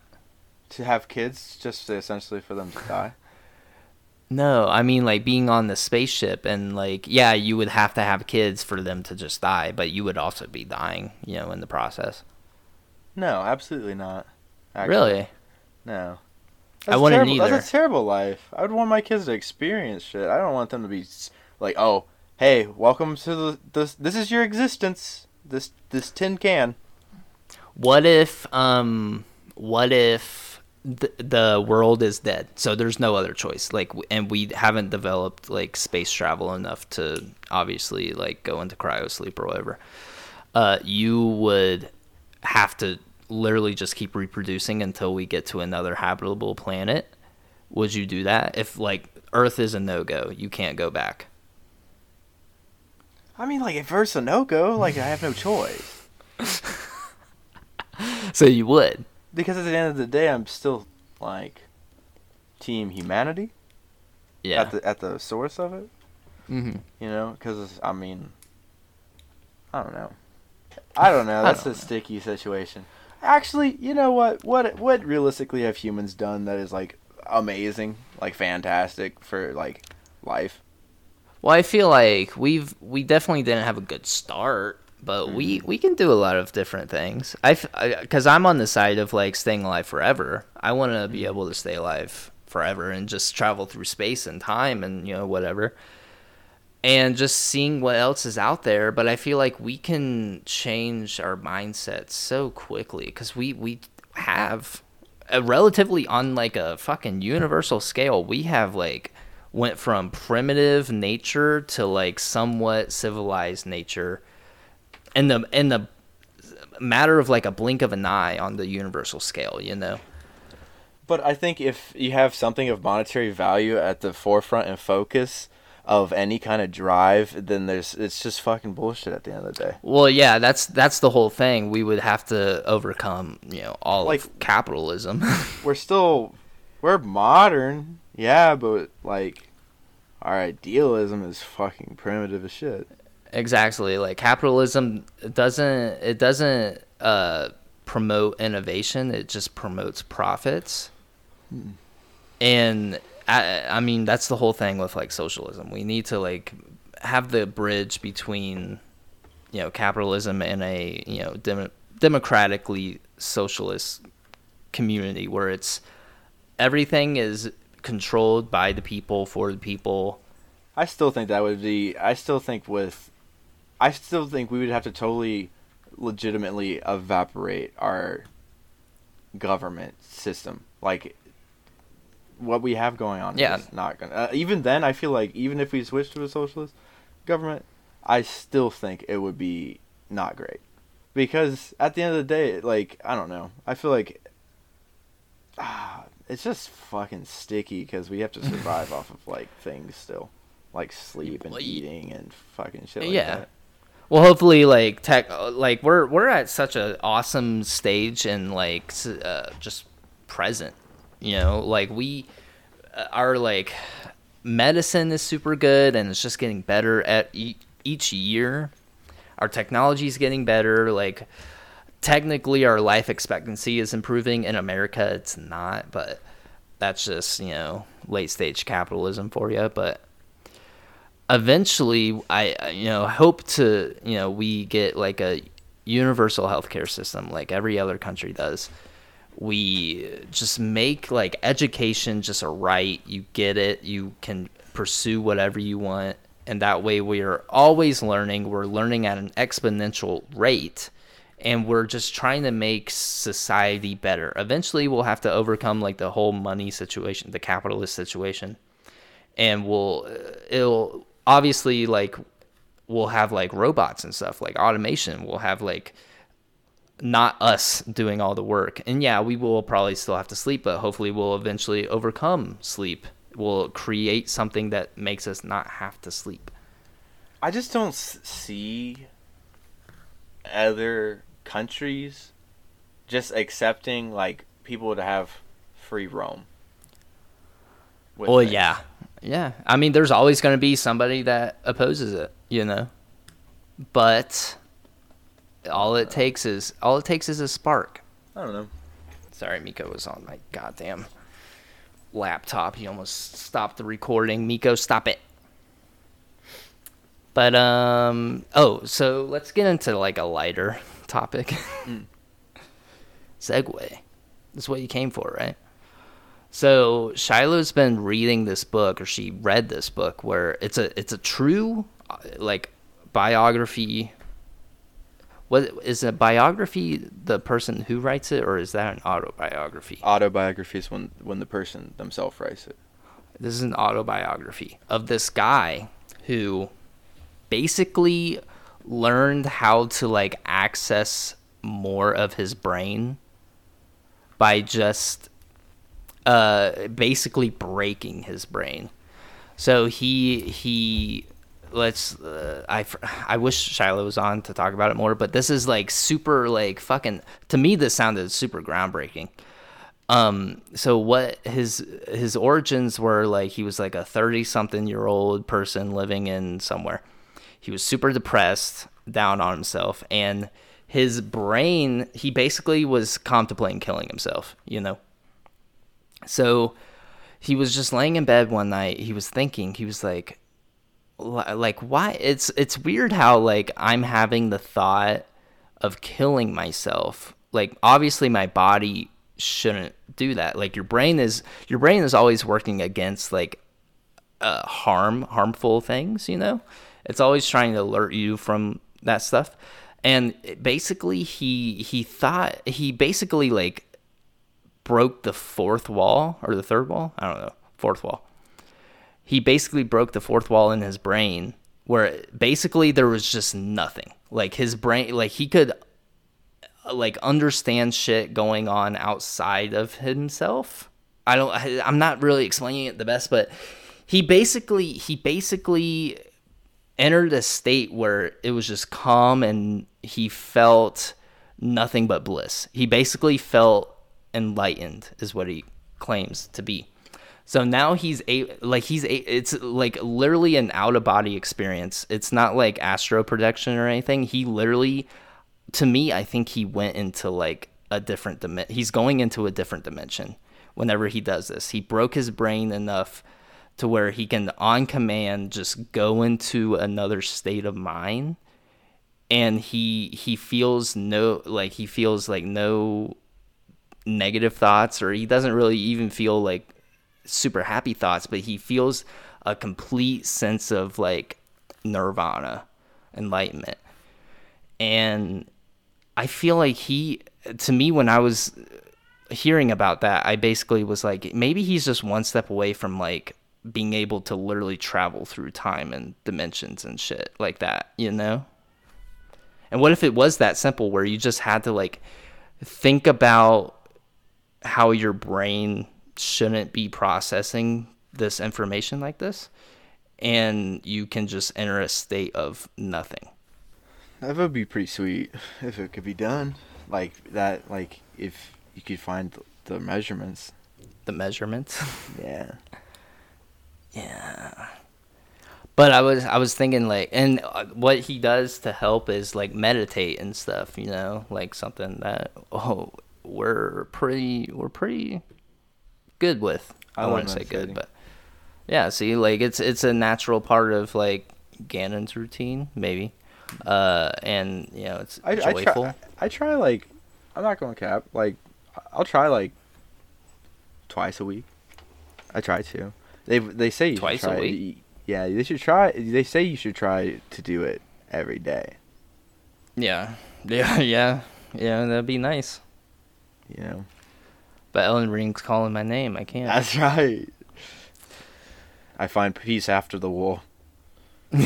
to have kids just to essentially for them to die. No, I mean like being on the spaceship and like yeah, you would have to have kids for them to just die, but you would also be dying, you know, in the process. No, absolutely not. actually. Really? No. I wouldn't terrible. either. That's a terrible life. I would want my kids to experience shit. I don't want them to be like, oh, hey, welcome to the this. This is your existence. This this tin can. What if um what if th- the world is dead? So there's no other choice. Like and we haven't developed like space travel enough to obviously like go into cryo sleep or whatever. Uh you would have to literally just keep reproducing until we get to another habitable planet. Would you do that if like Earth is a no-go? You can't go back. I mean, like, if there's a no go, like, I have no choice. So you would. Because at the end of the day, I'm still like, team humanity Yeah. at the at the source of it. hmm You know, because I mean, I don't know. I don't know. That's don't a know. sticky situation. Actually, you know what? What what realistically have humans done that is like amazing, like fantastic for like life? Well, I feel like we've we definitely didn't have a good start, but we mm-hmm. we can do a lot of different things. I because I'm on the side of like staying alive forever. I want to be mm-hmm. able to stay alive forever and just travel through space and time and you know whatever. And just seeing what else is out there, but I feel like we can change our mindset so quickly because we we have a relatively on like a fucking universal scale. We have like went from primitive nature to like somewhat civilized nature in the in the matter of like a blink of an eye on the universal scale you know? But I think if you have something of monetary value at the forefront and focus of any kind of drive, then there's it's just fucking bullshit at the end of the day. well yeah that's that's the whole thing. We would have to overcome you know all Like- of capitalism. We're still we're modern, yeah, but like our idealism is fucking primitive as shit. exactly. Like capitalism doesn't it doesn't uh promote innovation. It just promotes profits. And I, I mean that's the whole thing with like socialism. We need to like have the bridge between you know capitalism and a you know dem- democratically socialist community where it's everything is controlled by the people for the people I still think that would be. I still think with. I still think we would have to totally, legitimately evaporate our government system. Like, what we have going on Yeah. is not gonna. Uh, even then, I feel like even if we switch to a socialist government, I still think it would be not great, because at the end of the day, like I don't know. I feel like. Ah, it's just fucking sticky because we have to survive off of like things still, like sleep and eating and fucking shit like Yeah. that. Well, hopefully, like tech, like we're we're at such an awesome stage and like uh, just present. You know, like we uh, our like medicine is super good and it's just getting better at e- each year. Our technology is getting better. Like technically, our life expectancy is improving. In America, it's not, but that's just you know late stage capitalism for you. But eventually, I you know hope to you know we get like a universal healthcare system like every other country does. We just make like education just a right. You get it. You can pursue whatever you want, and that way we are always learning. We're learning at an exponential rate and we're just trying to make society better. Eventually, we'll have to overcome like the whole money situation, the capitalist situation, and we'll uh, it'll obviously like we'll have like robots and stuff like automation. We'll have like not us doing all the work, and yeah, we will probably still have to sleep, but hopefully, we'll eventually overcome sleep. We'll create something that makes us not have to sleep. I just don't see other countries just accepting like people to have free roam. Well, things. yeah, yeah. I mean, there's always going to be somebody that opposes it, you know. But all it takes is all it takes is a spark. I don't know. Sorry, Miko was on my goddamn laptop. He almost stopped the recording. Miko, stop it. But um oh, so let's get into like a lighter topic. Segue. That's what you came for, right? So Shiloh's been reading this book, or she read this book, where it's a it's a true uh, like biography. What is a biography? The person who writes it, or is that an autobiography? Autobiography is when when the person themselves writes it. This is an autobiography of this guy who basically learned how to like access more of his brain by just uh basically breaking his brain. So he he let's uh, I I wish Shiloh was on to talk about it more, but this is like super like fucking to me this sounded super groundbreaking. Um so what his his origins were like he was like a 30 something year old person living in somewhere. He was super depressed, down on himself and his brain he basically was contemplating killing himself, you know. So he was just laying in bed one night. He was thinking. He was like, like why? It's it's weird how like I'm having the thought of killing myself. Like obviously my body shouldn't do that. Like your brain is your brain is always working against like uh, harm harmful things. You know, it's always trying to alert you from that stuff. And basically, he he thought he basically like broke the fourth wall or the third wall. I don't know, fourth wall. He basically broke the fourth wall in his brain where basically there was just nothing. Like his brain like he could like understand shit going on outside of himself. I don't I'm not really explaining it the best, but he basically he basically entered a state where it was just calm and he felt nothing but bliss. He basically felt enlightened is what he claims to be. So now he's a like he's a it's like literally an out of body experience. It's not like astro projection or anything. He literally to me I think he went into like a different dimension. He's going into a different dimension whenever he does this. He broke his brain enough to where he can on command just go into another state of mind. And he he feels no like he feels like no negative thoughts or he doesn't really even feel like super happy thoughts but he feels a complete sense of like nirvana enlightenment. And i feel like he to me when i was hearing about that i basically was like maybe he's just one step away from like being able to literally travel through time and dimensions and shit like that you know and what if it was that simple where you just had to like think about how your brain shouldn't be processing this information like this and you can just enter a state of nothing That would be pretty sweet if it could be done. Like that, like if you could find the measurements. the measurements Yeah. Yeah but i was i was thinking like and uh, what he does to help is like meditate and stuff you know like something that oh we're pretty we're pretty good with. I I, to say good, but yeah. See, like it's it's a natural part of like Gannon's routine, maybe, uh, and you know it's I, I joyful. try. I try like. I'm not going to cap. Like, I'll try like twice a week. I try to. They they say you should Twice a it. week? Yeah, they should try. They say you should try to do it every day. Yeah, yeah, yeah, yeah. That'd be nice. You know. But Elden Ring's calling my name. I can't. That's right. I find peace after the war.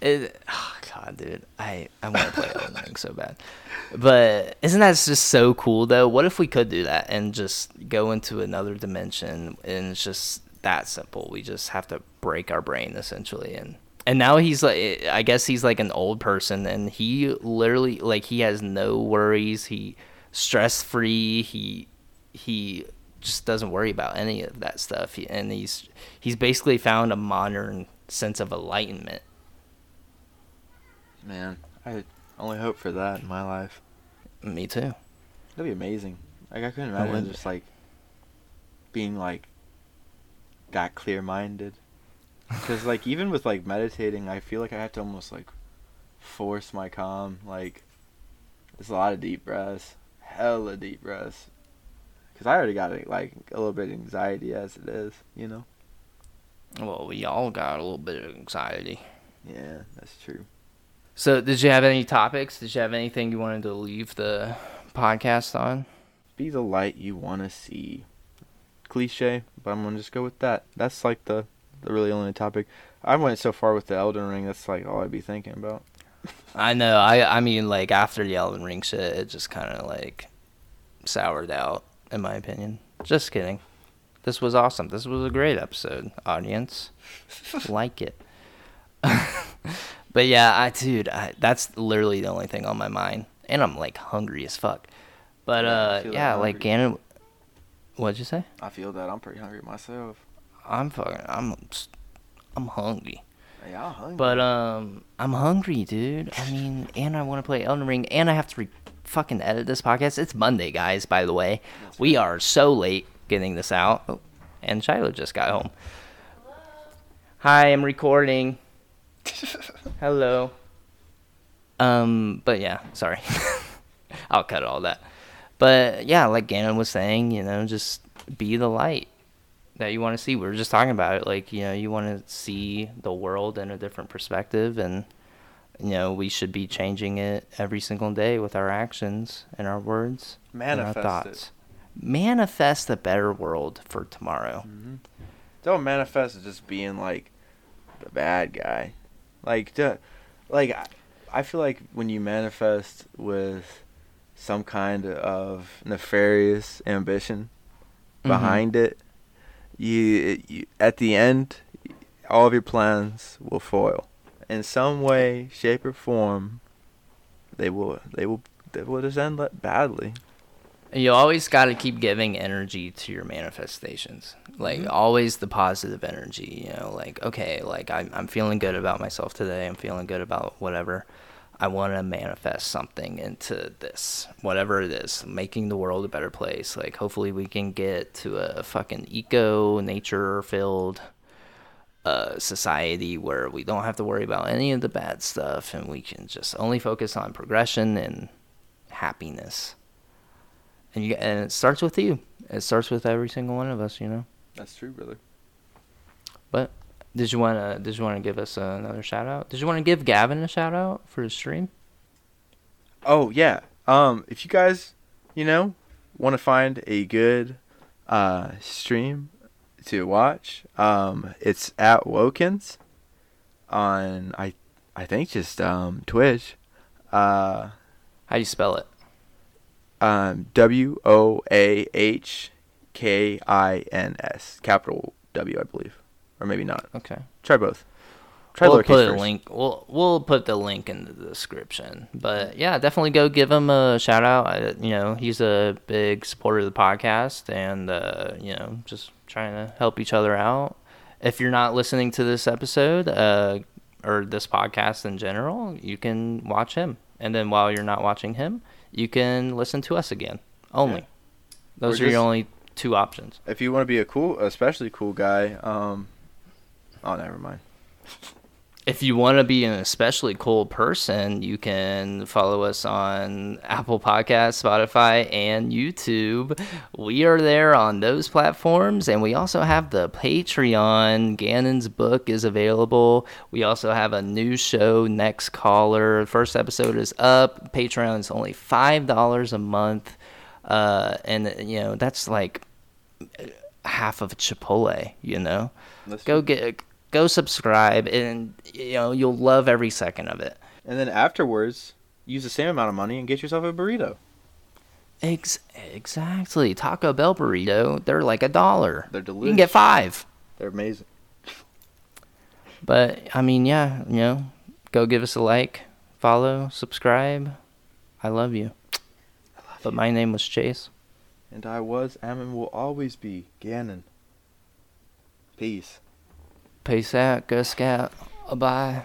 It, dude, I I want to play Elden Ring so bad. But isn't that just so cool though? What if we could do that and just go into another dimension and it's just that simple? We just have to break our brain essentially and and now he's like I guess he's like an old person and he literally like he has no worries. He stress free. He he just doesn't worry about any of that stuff. And he's he's basically found a modern sense of enlightenment. Man, I only hope for that in my life. Me too. That'd be amazing. Like I couldn't imagine just like being like that clear minded. Because like even with like meditating, I feel like I have to almost like force my calm. Like there's a lot of deep breaths, hella deep breaths. Because I already got like a little bit of anxiety as it is, you know. Well, we all got a little bit of anxiety. Yeah, that's true. So, did you have any topics? Did you have anything you wanted to leave the podcast on? Be the light you want to see. Cliche, but I'm gonna just go with that. That's like the the really only topic. I went so far with the Elden Ring. That's like all I'd be thinking about. I know. I I mean, like after the Elden Ring shit, it just kind of like soured out, in my opinion. Just kidding. This was awesome. This was a great episode, audience. like it. but yeah, I dude, I, that's literally the only thing on my mind, and I'm like hungry as fuck. But Yeah, uh, yeah, like. Gannon. What'd you say? I feel that I'm pretty hungry myself. I'm fucking. I'm. I'm hungry. Yeah, I'm hungry. But um, I'm hungry, dude. I mean, and I want to play Elden Ring, and I have to re- fucking edit this podcast. It's Monday, guys. By the way, we are so late getting this out. Oh, and Shiloh just got home. Hi, I'm recording. Hello. Um, but yeah, sorry. I'll cut all that. But yeah, like Gannon was saying, you know, just be the light that you want to see. We were just talking about it. Like, you know, you want to see the world in a different perspective, and, you know, we should be changing it every single day with our actions and our words and our Manifest it. thoughts. Manifest a better world for tomorrow. don't manifest as just being like the bad guy. Like, duh, like I, feel like when you manifest with some kind of nefarious ambition Mhm. behind it, you, you at the end, all of your plans will foil in some way, shape, or form. They will. They will. They will just end badly. You always got to keep giving energy to your manifestations. Like Mhm. always the positive energy, you know, like okay, like I'm I'm feeling good about myself today. I'm feeling good about whatever. I want to manifest something into this, whatever it is, making the world a better place. Like hopefully we can get to a fucking eco nature filled uh, society where we don't have to worry about any of the bad stuff and we can just only focus on progression and happiness. And you and it starts with you. It starts with every single one of us, you know. That's true, brother. But did you want to did you want to give us another shout out? Did you want to give Gavin a shout out for his stream? Oh yeah. Um, if you guys, you know, want to find a good uh stream to watch, um, it's at Woahkins on I I think just um Twitch. Uh, How do you spell it? Um W O A H K I N S capital W I believe, or maybe not. Okay. Try both. Try we'll put a first. link. We'll we'll put the link in the description. But yeah, definitely go give him a shout out. I, you know, he's a big supporter of the podcast, and uh, you know, just trying to help each other out. If you're not listening to this episode, uh, or this podcast in general, you can watch him, and then while you're not watching him, you can listen to us again. Only Yeah. those Or are your just- only two options. If you want to be a cool, especially cool guy, um, oh, never mind. If you want to be an especially cool person, you can follow us on Apple Podcasts, Spotify, and YouTube. We are there on those platforms, and we also have the Patreon. Gannon's book is available. We also have a new show, Next Caller. First episode is up. Patreon is only five dollars a month, uh, and you know that's like half of a Chipotle. You know Let's go get go subscribe and you know you'll love every second of it And then afterwards, use the same amount of money and get yourself a burrito. Ex- exactly taco bell burrito they're like a dollar They're delicious. you can get five They're amazing. but i mean yeah you know go give us a like follow subscribe i love you but my name was chase And I was, am, and will always be Gannon. Peace. Peace out go scout. Bye